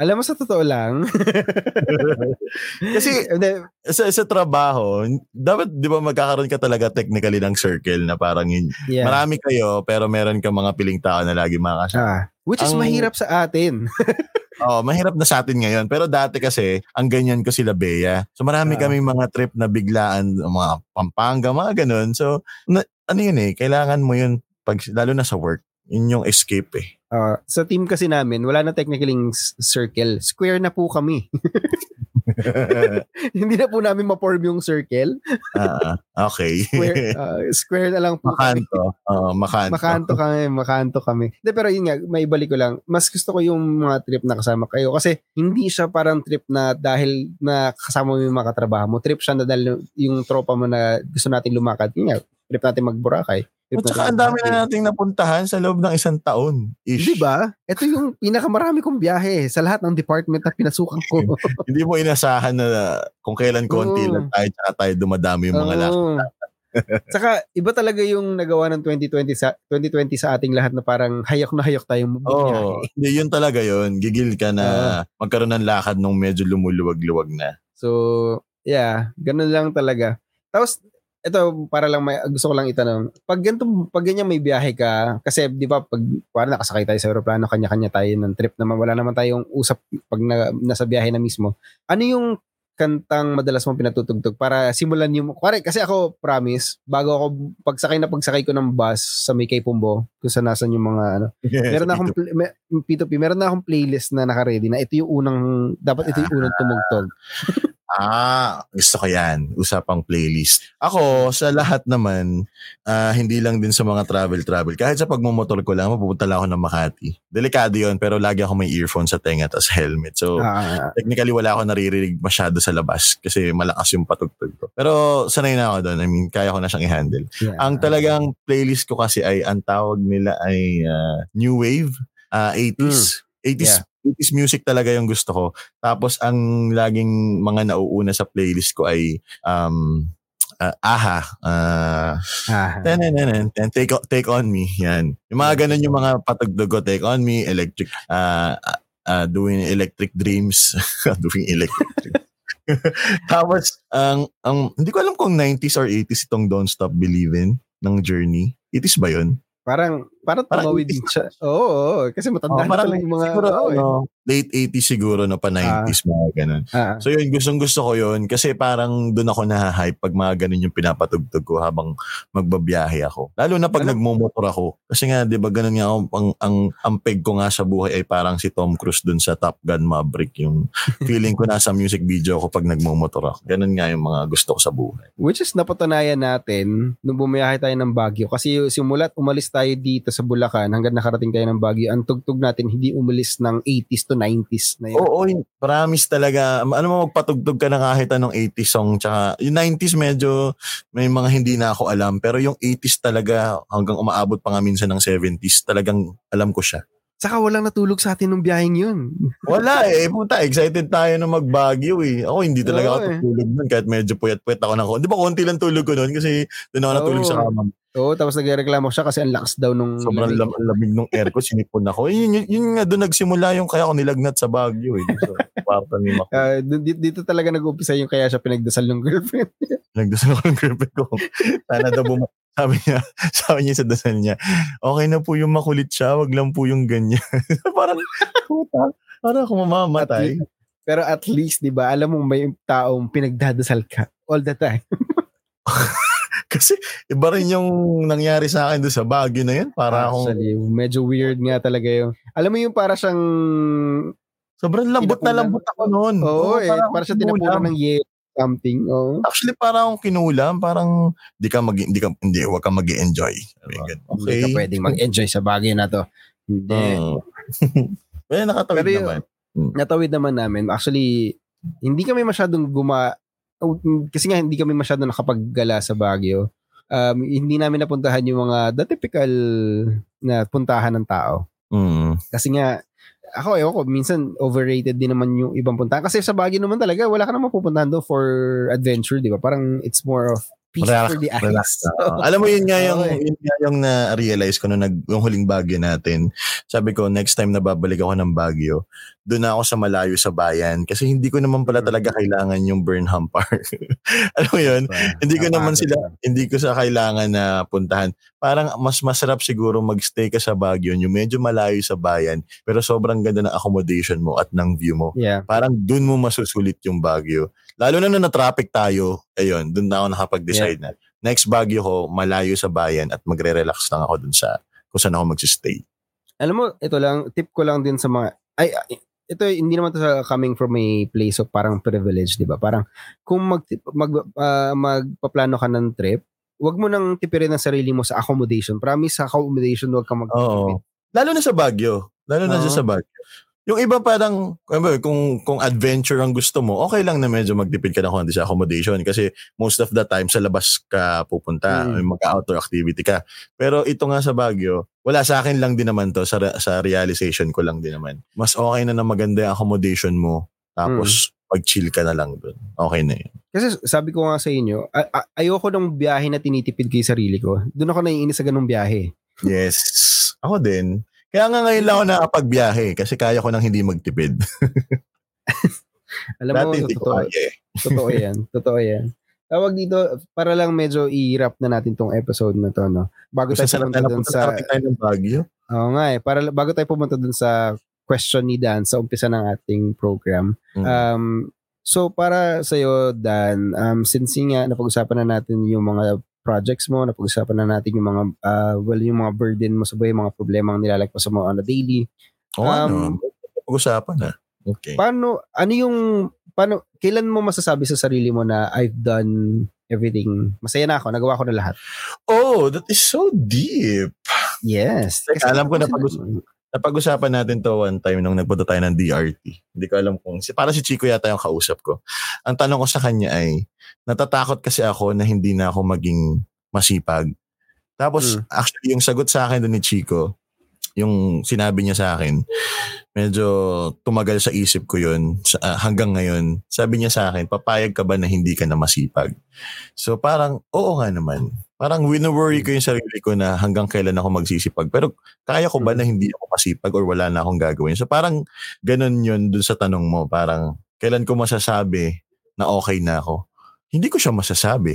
Alam mo, sa totoo lang, Kasi hindi, sa, sa trabaho, dapat di ba magkakaroon ka talaga technically ng circle na parang yun. yeah. Marami kayo, pero meron ka mga piling tao na lagi makakasama. Ah, which is Ang- mahirap sa atin. Oo, mahirap na sa atin ngayon. Pero dati kasi, ang ganyan ko sila Bea. So marami Ah. kaming mga trip na biglaan, mga Pampanga, mga ganun. So, na, ano yun eh, kailangan mo yun, pag, lalo na sa work. Yun yung escape eh. Ah, sa team kasi namin, wala na technically circle. Square na po kami. hindi na po namin ma-form yung circle. Ah, okay. Square, ah, square na lang po. kami. makanto. Oo, makanto. Makanto kami, makanto kami. Hindi, pero yun nga, may balik ko lang. Mas gusto ko yung mga trip na kasama kayo kasi hindi siya parang trip na dahil na kasama mo yung mga katrabaho mo. Trip siya na dahil yung tropa mo na gusto natin lumakad. Yun nga, trip natin mag-Boracay. At saka ang dami na nating napuntahan sa loob ng isang taon. Ish. Di ba? Ito yung pinakamarami kong biyahe sa lahat ng department na pinasukan ko. Hindi mo inasahan na kung kailan konti Oo. lang tayo tsaka tayo dumadami yung mga. Oo. Saka iba talaga yung nagawa ng 2020 sa 2020 sa ating lahat na parang hayok na hayok tayong bumiyahe. Hindi, yun talaga yun. Gigil ka na magkaroon ng lakad nung medyo lumuluwag-luwag na. So, yeah, ganun lang talaga. Tapos ito para lang may gusto ko lang itanong. Pag ganito pag ganyan may biyahe ka kasi 'di ba pag para nakasakay tayo sa eroplano kanya-kanya tayo ng trip naman wala naman tayong usap pag na, nasa biyahe na mismo. Ano yung kantang madalas mong pinatutugtog para simulan yung Kuwari, kasi ako promise bago ako pagsakay na pagsakay ko ng bus sa may Pumbo kung saan nasan yung mga ano meron na akong pl- may, P2P, meron na akong playlist na naka-ready na ito yung unang dapat ito yung unang tumugtog. Ah, gusto ko yan. Usapang playlist. Ako, sa lahat naman, ah, hindi lang din sa mga travel-travel. Kahit sa pagmumotor ko lang, mapupunta lang ako ng Makati. Delikado yon pero lagi ako may earphone sa tenga tas helmet. So, Ah, technically wala ako naririnig masyado sa labas kasi malakas yung patugtog ko. Pero sanay na ako doon. I mean, kaya ko na siyang i-handle. yeah. Ang talagang playlist ko kasi ay, ang tawag nila ay ah, New Wave, ah, 80s. 80s, 80s music talaga yung gusto ko. Tapos ang laging mga nauuna sa playlist ko ay um, ah, Aha, ah, Ah, Tanananan, and take, O- take on me. Yan. Yung mga ganun yung mga patugtog ko. Take on me, electric, uh, uh, doing electric dreams. doing electric dreams. Tapos, ang, ang, hindi ko alam kung 90s or 80s itong Don't Stop Believin' ng Journey. 80s ba yun? parang parang Parang tumawid din siya. Oo, oo, kasi matanda Oh, na talaga yung mga siguro, oo, eh. ano, late 80s siguro, no, pa 90s, mga ganun. Ah, So yun, gustong gusto ko yun kasi parang doon ako nahahype pag mga ganun yung pinapatugtog ko habang magbabiyahe ako. Lalo na pag Alam- nagmumotor ako. Kasi nga, di ba ganun nga ako, ang, ang, ang peg ko nga sa buhay ay parang si Tom Cruise dun sa Top Gun Maverick. Yung feeling ko nasa music video ako pag nagmumotor ako. Ganun nga yung mga gusto ko sa buhay. which is napatunayan natin nung bumiyahe tayo ng Baguio. Kasi simula't umalis tayo dito sa Bulacan hanggang nakarating tayo ng Baguio, ang tugtog natin hindi umalis ng 80s to 90s na yun. Oo, yun. promise talaga. Ano mo, magpatugtog ka na kahit anong 80s song. Tsaka yung 90s medyo may mga hindi na ako alam. Pero yung 80s talaga hanggang umaabot pa nga minsan ng 70s, talagang alam ko siya. Saka walang natulog sa atin nung biyaheng yun. Wala eh. Puta, excited tayo na magbagyo eh. Ako hindi talaga Oo ako eh. tutulog nun kahit medyo puyat-puyat ako ng Di ba konti lang tulog ko nun kasi doon ako natulog Oo. sa kama. Oo, tapos nagreklamo siya kasi ang lakas daw nung Sobrang lamig. lam- lamig ng aircon, sinipon ako. Yun, yun, yun nga doon nagsimula yung kaya ako nilagnat sa Baguio eh. So, ni Mac. Ah, dito, dito talaga nag-umpisa yung kaya siya pinagdasal ng girlfriend. Nagdasal ako ng girlfriend ko. Sana daw buma- sabi niya, sabi niya sa dasal niya, okay na po yung makulit siya, wag lang po yung ganyan. parang, puta, parang ako mamamatay. Pero at least, di ba, alam mo may taong pinagdadasal ka all the time. Kasi iba rin yung nangyari sa akin doon sa Baguio na yun. Para akong, Actually, medyo weird nga talaga yung, alam mo yung para siyang, sobrang lambot na lambot ako noon. oo, eh, parang para siya kinulam. tinapunan ng yelo something. Oo. Actually, parang akong kinulam. Parang, di ka mag, di ka, hindi, wag ka mag enjoy Hindi ka pwedeng mag-enjoy sa bagay na to. Hindi. Mm. Well, nakatawid Pero yun- naman. natawid naman namin. Actually, hindi kami masyadong guma... oh, Kasi nga, hindi kami masyadong nakapaggala sa Baguio. Um, hindi namin napuntahan yung mga the typical na puntahan ng tao. Mm. Kasi nga, ako, ewan ko, minsan overrated din naman yung ibang puntahan. Kasi sa Baguio naman talaga, wala ka naman pupuntahan doon for adventure, di ba? Parang it's more of peace Relax- for the eyes. Relax na. Oo. Alam mo yun nga yung, Oo, eh. yun nga yung na-realize ko nung nag, yung huling Baguio natin. Sabi ko, next time na babalik ako ng Baguio, doon ako sa malayo sa bayan. Kasi hindi ko naman pala Mm. talaga kailangan yung Burnham Park. Alam mo yun? Hindi ko naman sila, hindi ko sa kailangan na puntahan. Parang mas masarap siguro magstay ka sa Baguio, yung medyo malayo sa bayan, pero sobrang ganda ng accommodation mo at ng view mo. Yeah. Parang dun mo masusulit yung Baguio. Lalo na na na-traffic tayo, ayun, dun na ako nakapag-decide na. Next Baguio ko, malayo sa bayan at magre-relax lang ako dun sa kung saan ako magsistay. Alam mo, ito lang, tip ko lang din sa mga, ay, ito hindi naman to sa coming from a place of parang privilege, 'di ba? Parang kung mag, mag uh, magpaplano ka ng trip, wag mo nang tipirin ang sarili mo sa accommodation. Promise sa accommodation wag kang mag Oo. Lalo na sa Baguio. Lalo na uh-huh. sa Baguio. Yung iba parang, kung, kung adventure ang gusto mo, okay lang na medyo magtipid ka na konti sa accommodation kasi most of the time sa labas ka pupunta, mm. mag-outdoor activity ka. Pero ito nga sa Baguio, wala sa akin lang din naman to, sa, sa realization ko lang din naman. Mas okay na na maganda yung accommodation mo, tapos mm. pag-chill ka na lang dun. Okay na yun. Kasi sabi ko nga sa inyo, ay- ayoko ng biyahe na tinitipid kay sarili ko. Doon ako naiinis sa ganung biyahe. Yes. Ako din. Kaya nga ngayon lang ako nakapagbiyahe kasi kaya ko nang hindi magtipid. Alam mo, totoo, eh. totoo yan. Totoo yan. Tawag dito, para lang medyo i-wrap na natin tong episode na to, no? Bago tayo pumunta dun sa... tayo ng Baguio. Oo nga eh. Para, bago tayo pumunta dun sa question ni Dan sa umpisa ng ating program. Mm-hmm. Um, so, para sa'yo, Dan, um, since nga napag-usapan na natin yung mga projects mo, napag-usapan na natin yung mga, uh, well, yung mga burden mo sa buhay, mga problema ang nilalagpas mo on a daily. Oo, um, ano, pag-usapan na. Okay. Paano, ano yung, paano, kailan mo masasabi sa sarili mo na I've done everything, masaya na ako, nagawa ko na lahat? Oh, that is so deep. Yes. Kasi alam ko na pag napag-usapan natin to one time nung nagpunta tayo ng DRT. Hindi ko alam kung, si, para si Chico yata yung kausap ko. Ang tanong ko sa kanya ay, natatakot kasi ako na hindi na ako maging masipag. Tapos, hmm. actually, yung sagot sa akin doon ni Chico, yung sinabi niya sa akin, medyo tumagal sa isip ko yun sa, uh, hanggang ngayon. Sabi niya sa akin, papayag ka ba na hindi ka na masipag? So parang, oo nga naman. Parang wino-worry ko yung sarili ko na hanggang kailan ako magsisipag. Pero kaya ko ba na hindi ako masipag or wala na akong gagawin? So parang ganun yun dun sa tanong mo. Parang kailan ko masasabi na okay na ako? Hindi ko siya masasabi.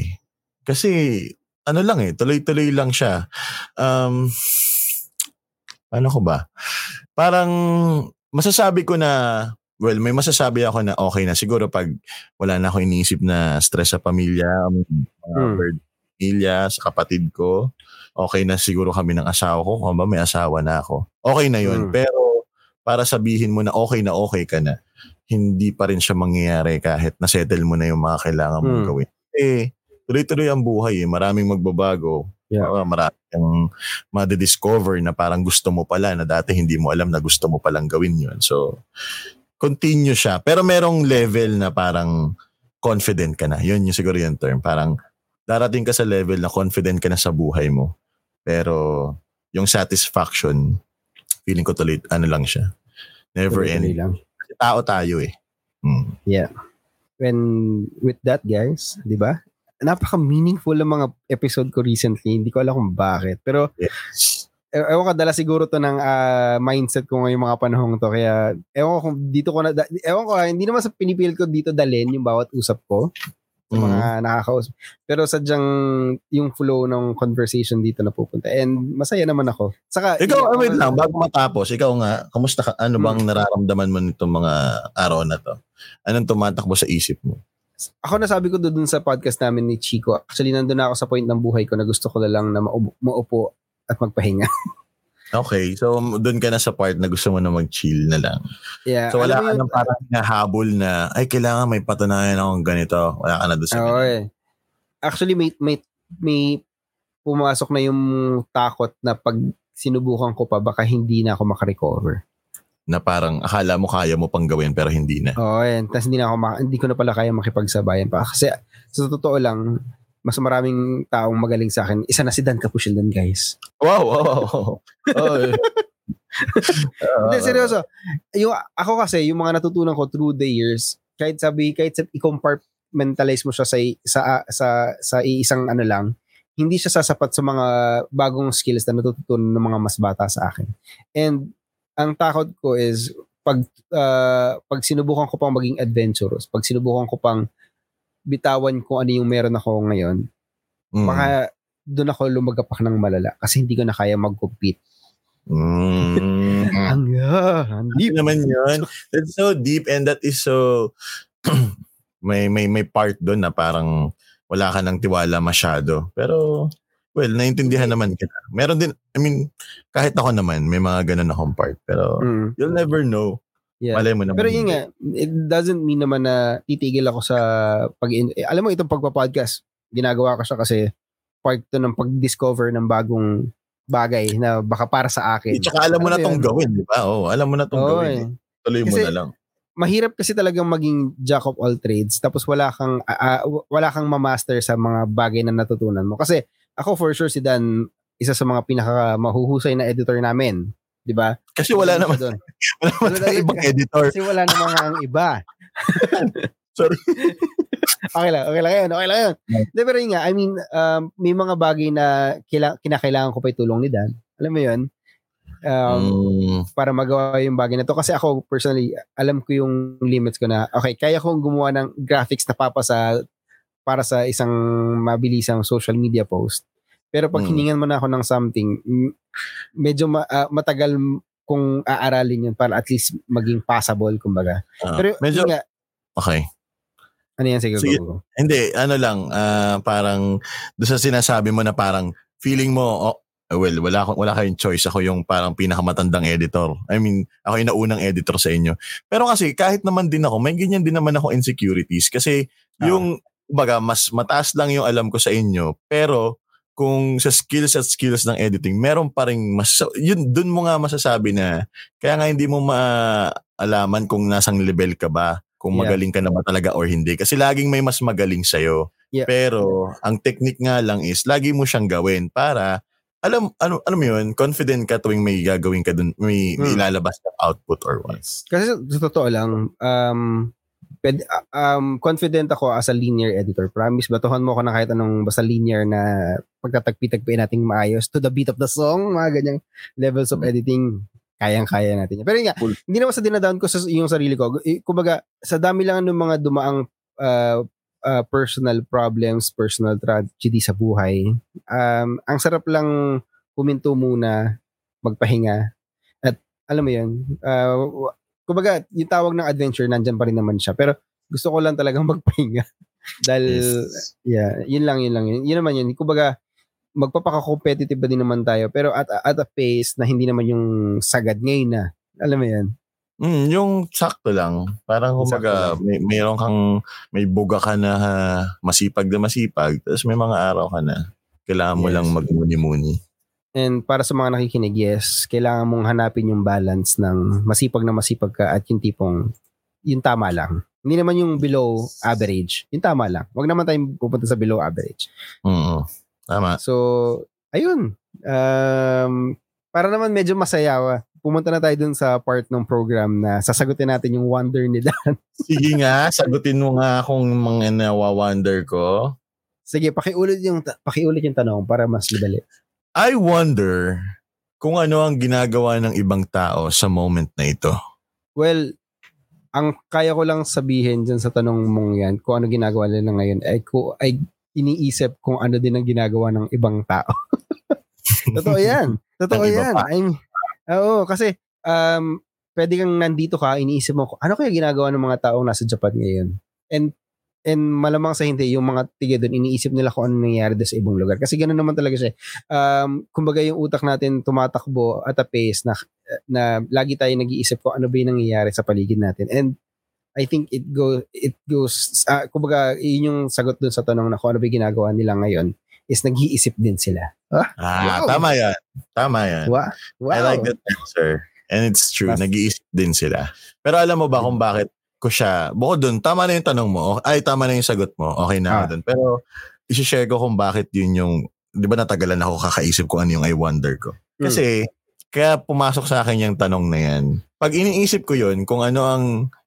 Kasi ano lang eh, tuloy-tuloy lang siya. Um, ano ko ba? Parang masasabi ko na Well, may masasabi ako na okay na siguro pag wala na ako iniisip na stress sa pamilya, mga hmm pamilya, sa kapatid ko. Okay na siguro kami ng asawa ko. Kung ba may asawa na ako. Okay na yun. Hmm. Pero para sabihin mo na okay na okay ka na, hindi pa rin siya mangyayari kahit na-settle mo na yung mga kailangan mong hmm. gawin. Eh, tuloy-tuloy ang buhay eh. Maraming magbabago. Yeah. Uh, marami kang madidiscover na parang gusto mo pala na dati hindi mo alam na gusto mo palang gawin yun. So, continue siya. Pero merong level na parang confident ka na. Yun yung siguro yung term. Parang darating ka sa level na confident ka na sa buhay mo. Pero yung satisfaction, feeling ko tuloy, ano lang siya. Never end. Tao tayo eh. Hmm. Yeah. When, with that guys, di ba? Napaka-meaningful ang mga episode ko recently. Hindi ko alam kung bakit. Pero, yes. E-, ewan ko, dala siguro to ng uh, mindset ko ngayong mga panahong to. Kaya, ewan ko kung dito ko na, ewan ko, ah, hindi naman sa pinipilit ko dito dalhin yung bawat usap ko sa mm-hmm. mga nakakausap. Pero sadyang yung flow ng conversation dito na pupunta. And masaya naman ako. Saka, ikaw, wait lang, bago matapos, ikaw nga, kamusta ka, ano bang hmm. nararamdaman mo nitong mga araw na to? Anong tumatakbo sa isip mo? Ako nasabi ko doon sa podcast namin ni Chico. Actually, nandun na ako sa point ng buhay ko na gusto ko na lang na maupo, maupo at magpahinga. Okay, so doon ka na sa part na gusto mo na mag-chill na lang. Yeah. So wala ka nang parang nahabol na, ay kailangan may patunayan akong ganito. Wala ka na doon sa Oo eh. Actually, may, may, may pumasok na yung takot na pag sinubukan ko pa, baka hindi na ako makarecover. Na parang akala mo kaya mo pang gawin pero hindi na. Oo, eh. Tapos hindi na ako, hindi ko na pala kaya makipagsabayan pa. Kasi sa totoo lang, mas maraming taong magaling sa akin. Isa na si Dan Capuchildan, guys. Wow, wow, wow. oh, Hindi, seryoso. Yung, ako kasi, yung mga natutunan ko through the years, kahit sabi, kahit sa, i-compartmentalize mo siya sa, sa, sa, sa isang ano lang, hindi siya sasapat sa mga bagong skills na natututunan ng mga mas bata sa akin. And ang takot ko is pag uh, pag sinubukan ko pang maging adventurous, pag sinubukan ko pang bitawan kung ano yung meron ako ngayon, mm. baka doon ako lumagapak ng malala kasi hindi ko na kaya mag-compete. Mm. ang uh, deep naman yun. That's so deep and that is so may may may part doon na parang wala ka ng tiwala masyado. Pero well, naintindihan naman kita. Meron din I mean kahit ako naman may mga ganun akong part pero mm. you'll never know Yeah. Malay mo naman. Pero yun nga, it doesn't mean naman na titigil ako sa pag eh, alam mo itong pagpa-podcast, ginagawa ko siya kasi part to ng pag-discover ng bagong bagay na baka para sa akin. Eh, Tsaka alam mo na Ano tong yun? gawin, di ba? Oo, alam mo na tong Oo, gawin. eh. eh. Tuloy mo Kasi- na lang. Mahirap kasi talagang maging jack of all trades tapos wala kang ah, wala kang ma-master sa mga bagay na natutunan mo. Kasi ako for sure si Dan isa sa mga pinaka mahuhusay na editor namin, 'di ba? Kasi wala naman, doon. wala naman Wala ibang editor. Kasi wala namang ang iba. Sorry. okay lang, okay lang yun, okay lang yun. Hindi, pero yun nga, I mean, um, may mga bagay na kila, kinakailangan ko pa itulong ni Dan. Alam mo yun? Um, Mm, para magawa yung bagay na to. Kasi ako, personally, alam ko yung limits ko na, okay, kaya kong gumawa ng graphics na papasa para sa isang mabilisang social media post. Pero pag Mm. hiningan mo na ako ng something, medyo ma- ah, matagal kung aaralin yun para at least maging passable, kumbaga. ah, Pero medyo, nga, okay. ano yan, sige, Sige. go, go. Hindi, ano lang, ah, parang doon sa sinasabi mo na parang feeling mo, oh, well, wala, ko- wala kayong choice. Ako yung parang pinakamatandang editor. I mean, ako yung naunang editor sa inyo. Pero kasi kahit naman din ako, may ganyan din naman ako insecurities. Kasi Ah. yung, baga, mas mataas lang yung alam ko sa inyo. Pero kung sa skills at skills ng editing, meron pa rin mas, yun, dun mo nga masasabi na, kaya nga hindi mo maalaman kung nasang level ka ba, kung Yeah. magaling ka na ba talaga or hindi. Kasi laging may mas magaling sa'yo. Yeah. Pero, ang technique nga lang is, lagi mo siyang gawin para, alam, ano, ano yun, confident ka tuwing may gagawin ka dun, may, may Hmm. ilalabas na output or what. Kasi sa totoo lang, um, pwede, um, confident ako as a linear editor. Promise, batuhan mo ako na kahit anong basta linear na pagtatagpi-tagpiin nating maayos to the beat of the song, mga ganyang levels of editing, kayang-kaya natin. Pero yun nga, Cool. hindi naman sa dinadown ko sa yung sarili ko. Kumbaga, sa dami lang ng mga dumaang uh, uh, personal problems, personal tragedy sa buhay, um, ang sarap lang huminto muna, magpahinga, at alam mo yun, uh, kumbaga, yung tawag ng adventure, nandyan pa rin naman siya. Pero gusto ko lang talagang magpahinga. Dahil, Yes. yeah, yun lang, yun lang. Yun, yun naman yun. Kumbaga, magpapaka-competitive ba din naman tayo, pero at, at a pace na hindi naman yung sagad ngayon na. Alam mo yan? Mm, yung sakto lang. Parang sakto may, mayroon kang, may buga ka na ha, masipag na masipag, tapos may mga araw ka na. Kailangan mo Yes. lang magmuni-muni. And para sa mga nakikinig, yes, kailangan mong hanapin yung balance ng masipag na masipag ka at yung tipong, yung tama lang. Hindi naman yung below average. Yung tama lang. Huwag naman tayong pupunta sa below average. Mm Tama. So, ayun. Um, para naman medyo masaya. ah. Pumunta na tayo dun sa part ng program na sasagutin natin yung wonder ni Dan. Sige nga, sagutin mo nga kung mga nawa-wonder ko. Sige, pakiulit yung, pakiulit yung tanong para mas madali. I wonder kung ano ang ginagawa ng ibang tao sa moment na ito. Well, ang kaya ko lang sabihin dyan sa tanong mong yan, kung ano ginagawa nila ngayon, ay, ko, ay iniisip kung ano din ang ginagawa ng ibang tao. Totoo yan. Totoo yan. pa. I'm, oo, kasi um, pwede kang nandito ka, iniisip mo, ano kaya ginagawa ng mga taong nasa Japan ngayon? And and malamang sa hindi, yung mga tiga doon, iniisip nila kung ano nangyayari doon sa ibang lugar. Kasi ganoon naman talaga siya. Um, kumbaga yung utak natin tumatakbo at a pace na, na lagi tayo nag-iisip kung ano ba yung nangyayari sa paligid natin. And I think it go it goes ah, kumbaga yun yung sagot doon sa tanong na kung ano ba yung ginagawa nila ngayon is nag-iisip din sila. Ah, Ah, Wow. tama yan. Tama yan. wow. wow. I like that answer. And it's true. Nag-iisip din sila. Pero alam mo ba kung bakit ko siya, bukod dun, tama na yung tanong mo, ay, tama na yung sagot mo, okay na Ah. dun. Pero, isi-share ko kung bakit yun yung, di ba natagalan ako kakaisip ko ano yung I wonder ko. Kasi, kaya pumasok sa akin yung tanong na yan. Pag iniisip ko yun, kung ano ang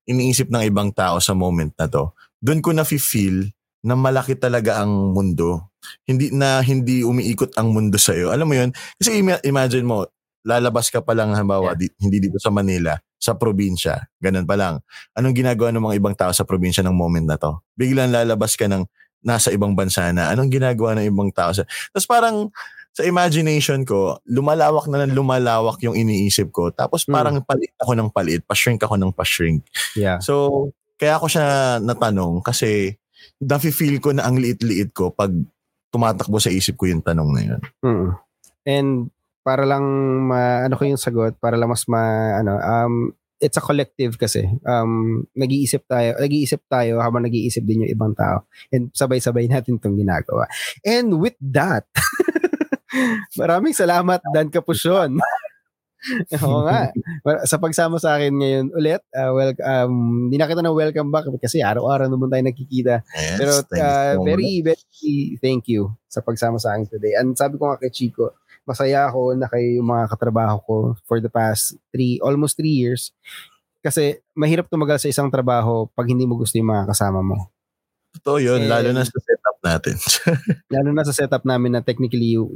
iniisip ng ibang tao sa moment na to, dun ko na-feel na malaki talaga ang mundo. Hindi na hindi umiikot ang mundo sa iyo. Alam mo 'yun? Kasi ima- imagine mo, lalabas ka pa lang halimbawa di- hindi dito sa Manila, sa probinsya. Ganun pa lang. Anong ginagawa ng mga ibang tao sa probinsya ng moment na to? Biglang lalabas ka ng nasa ibang bansa na. Anong ginagawa ng ibang tao sa... Tapos parang sa imagination ko, lumalawak na ng lumalawak yung iniisip ko. Tapos Hmm. parang palit ako ng palit, pa-shrink ako ng pa-shrink. Yeah. So, kaya ako siya natanong kasi nafe-feel ko na ang liit-liit ko pag tumatakbo sa isip ko yung tanong na yun. Mm. And para lang ma, ano ko yung sagot, para lang mas ma, ano, um, it's a collective kasi. Um, nag-iisip tayo, nag-iisip tayo habang nag-iisip din yung ibang tao. And sabay-sabay natin itong ginagawa. And with that, maraming salamat Dan Kapusyon. Oo nga. Sa pagsama sa akin ngayon ulit, uh, well, um, hindi na kita na welcome back kasi araw-araw naman tayo nakikita. Yes, Pero uh, very, very thank you sa pagsama sa akin today. And sabi ko nga kay Chico, masaya ako na kayo yung mga katrabaho ko for the past three, almost three years. Kasi mahirap tumagal sa isang trabaho pag hindi mo gusto yung mga kasama mo. Totoo yun, And- lalo na sa setup natin. Lalo na sa setup namin na technically uh,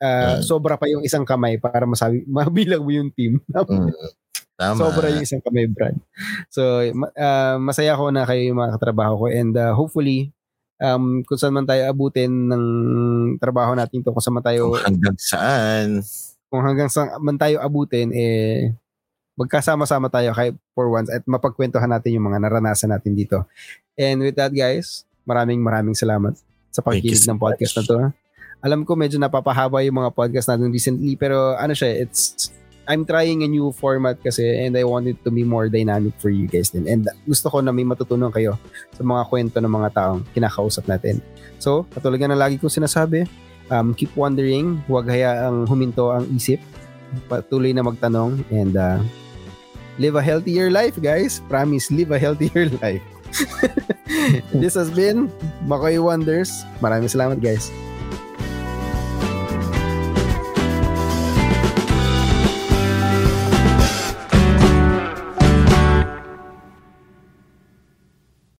Mm. sobra pa yung isang kamay para masabi, mabilang mo yung team. Mm. Tama. Sobra yung isang kamay, Brad. So, uh, masaya ako na kayo yung mga katrabaho ko and uh, hopefully, um, kung saan man tayo abutin ng trabaho natin to, kung saan man tayo, Kung hanggang saan. kung hanggang saan man tayo abutin, eh, magkasama-sama tayo kay for once at mapagkwentuhan natin yung mga naranasan natin dito. And with that, guys, maraming maraming salamat sa pakikinig ng podcast na to. Alam ko medyo napapahaba yung mga podcast natin recently pero ano siya, it's I'm trying a new format kasi and I want it to be more dynamic for you guys din. And gusto ko na may matutunan kayo sa mga kwento ng mga taong kinakausap natin. So, katulad na lagi kong sinasabi, um, keep wondering, huwag hayaang huminto ang isip, patuloy na magtanong, and uh, live a healthier life, guys. Promise, live a healthier life. This has been Makoy Wonders. Maraming salamat, guys.